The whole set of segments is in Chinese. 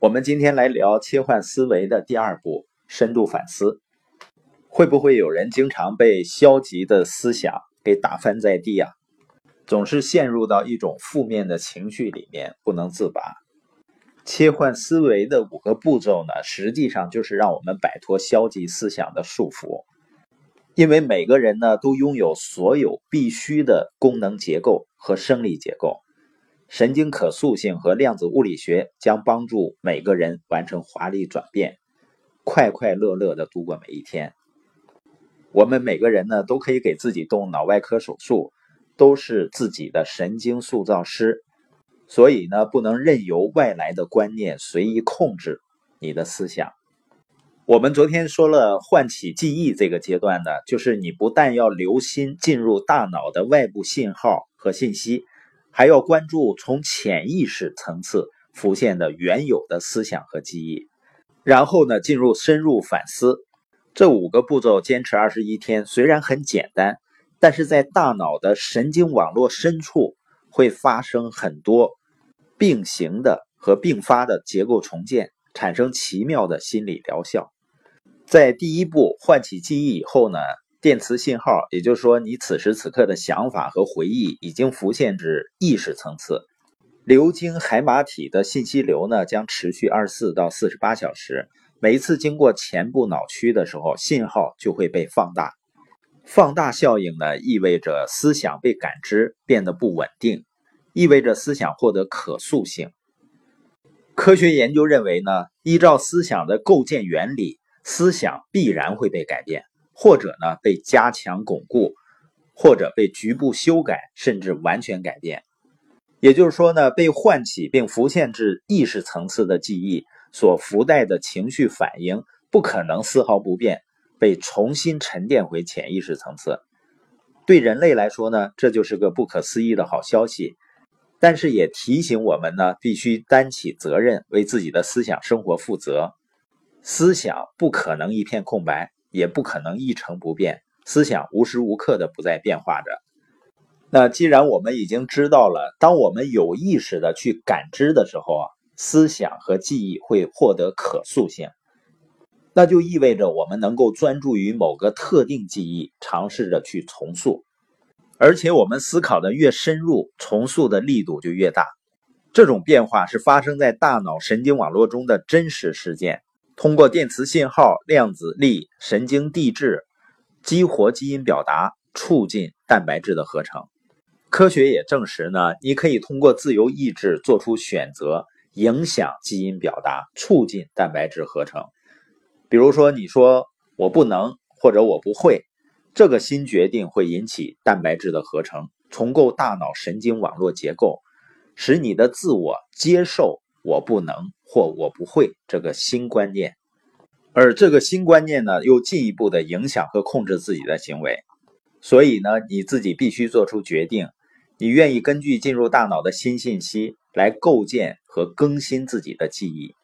我们今天来聊切换思维的第二步——深度反思。会不会有人经常被消极的思想给打翻在地啊？总是陷入到一种负面的情绪里面不能自拔。切换思维的五个步骤呢，实际上就是让我们摆脱消极思想的束缚。因为每个人呢都拥有所有必须的功能结构和生理结构。神经可塑性和量子物理学将帮助每个人完成华丽转变，快快乐乐的度过每一天。我们每个人呢都可以给自己动脑外科手术，都是自己的神经塑造师，所以呢不能任由外来的观念随意控制你的思想。我们昨天说了唤起记忆这个阶段呢，就是你不但要留心进入大脑的外部信号和信息。还要关注从潜意识层次浮现的原有的思想和记忆，然后呢，进入深入反思。这五个步骤坚持二十一天，虽然很简单，但是在大脑的神经网络深处会发生很多并行的和并发的结构重建，产生奇妙的心理疗效。在第一步唤起记忆以后呢？电磁信号，也就是说，你此时此刻的想法和回忆已经浮现至意识层次。流经海马体的信息流呢，将持续二十四到四十八小时。每一次经过前部脑区的时候，信号就会被放大。放大效应呢，意味着思想被感知变得不稳定，意味着思想获得可塑性。科学研究认为呢，依照思想的构建原理，思想必然会被改变。或者呢被加强巩固，或者被局部修改，甚至完全改变。也就是说呢，被唤起并浮现至意识层次的记忆所附带的情绪反应，不可能丝毫不变，被重新沉淀回潜意识层次。对人类来说呢，这就是个不可思议的好消息。但是也提醒我们呢，必须担起责任，为自己的思想生活负责。思想不可能一片空白。也不可能一成不变，思想无时无刻的不在变化着。那既然我们已经知道了，当我们有意识的去感知的时候啊，思想和记忆会获得可塑性，那就意味着我们能够专注于某个特定记忆，尝试着去重塑。而且我们思考的越深入，重塑的力度就越大。这种变化是发生在大脑神经网络中的真实事件。通过电磁信号、量子力、神经递质，激活基因表达，促进蛋白质的合成。科学也证实呢，你可以通过自由意志做出选择，影响基因表达，促进蛋白质合成。比如说，你说我不能，或者我不会，这个新决定会引起蛋白质的合成，重构大脑神经网络结构，使你的自我接受我不能。或我不会这个新观念，而这个新观念呢，又进一步的影响和控制自己的行为。所以呢，你自己必须做出决定，你愿意根据进入大脑的新信息来构建和更新自己的记忆。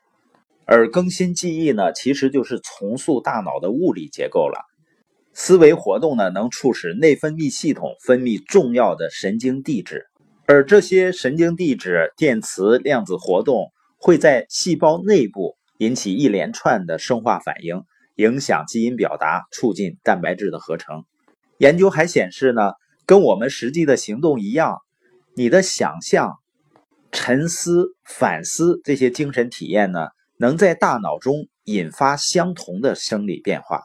而更新记忆呢，其实就是重塑大脑的物理结构了。思维活动呢，能促使内分泌系统分泌重要的神经递质，而这些神经递质电磁量子活动。会在细胞内部引起一连串的生化反应，影响基因表达，促进蛋白质的合成。研究还显示呢，跟我们实际的行动一样，你的想象、沉思、反思这些精神体验呢，能在大脑中引发相同的生理变化。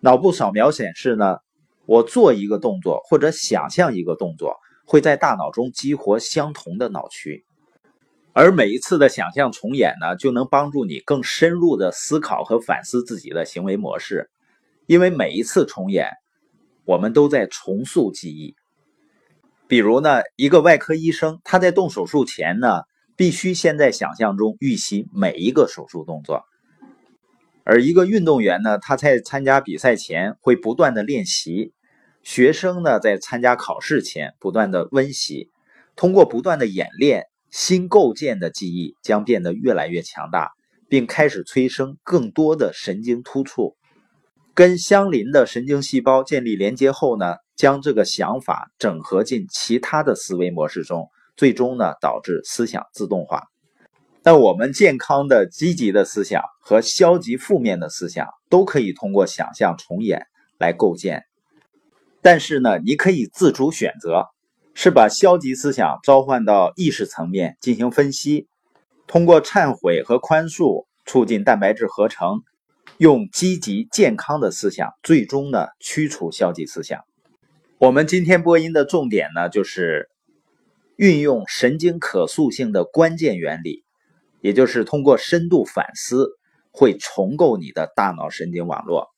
脑部扫描显示呢，我做一个动作或者想象一个动作，会在大脑中激活相同的脑区。而每一次的想象重演呢，就能帮助你更深入的思考和反思自己的行为模式，因为每一次重演，我们都在重塑记忆。比如呢，一个外科医生他在动手术前呢，必须先在想象中预习每一个手术动作；而一个运动员呢，他在参加比赛前会不断的练习；学生呢，在参加考试前不断的温习，通过不断的演练。新构建的记忆将变得越来越强大，并开始催生更多的神经突触，跟相邻的神经细胞建立连接后呢，将这个想法整合进其他的思维模式中，最终呢导致思想自动化。但我们健康的积极的思想和消极负面的思想都可以通过想象重演来构建。但是呢，你可以自主选择，是把消极思想召唤到意识层面进行分析，通过忏悔和宽恕促进蛋白质合成，用积极健康的思想最终呢驱除消极思想。我们今天播音的重点呢，就是运用神经可塑性的关键原理，也就是通过深度反思会重构你的大脑神经网络。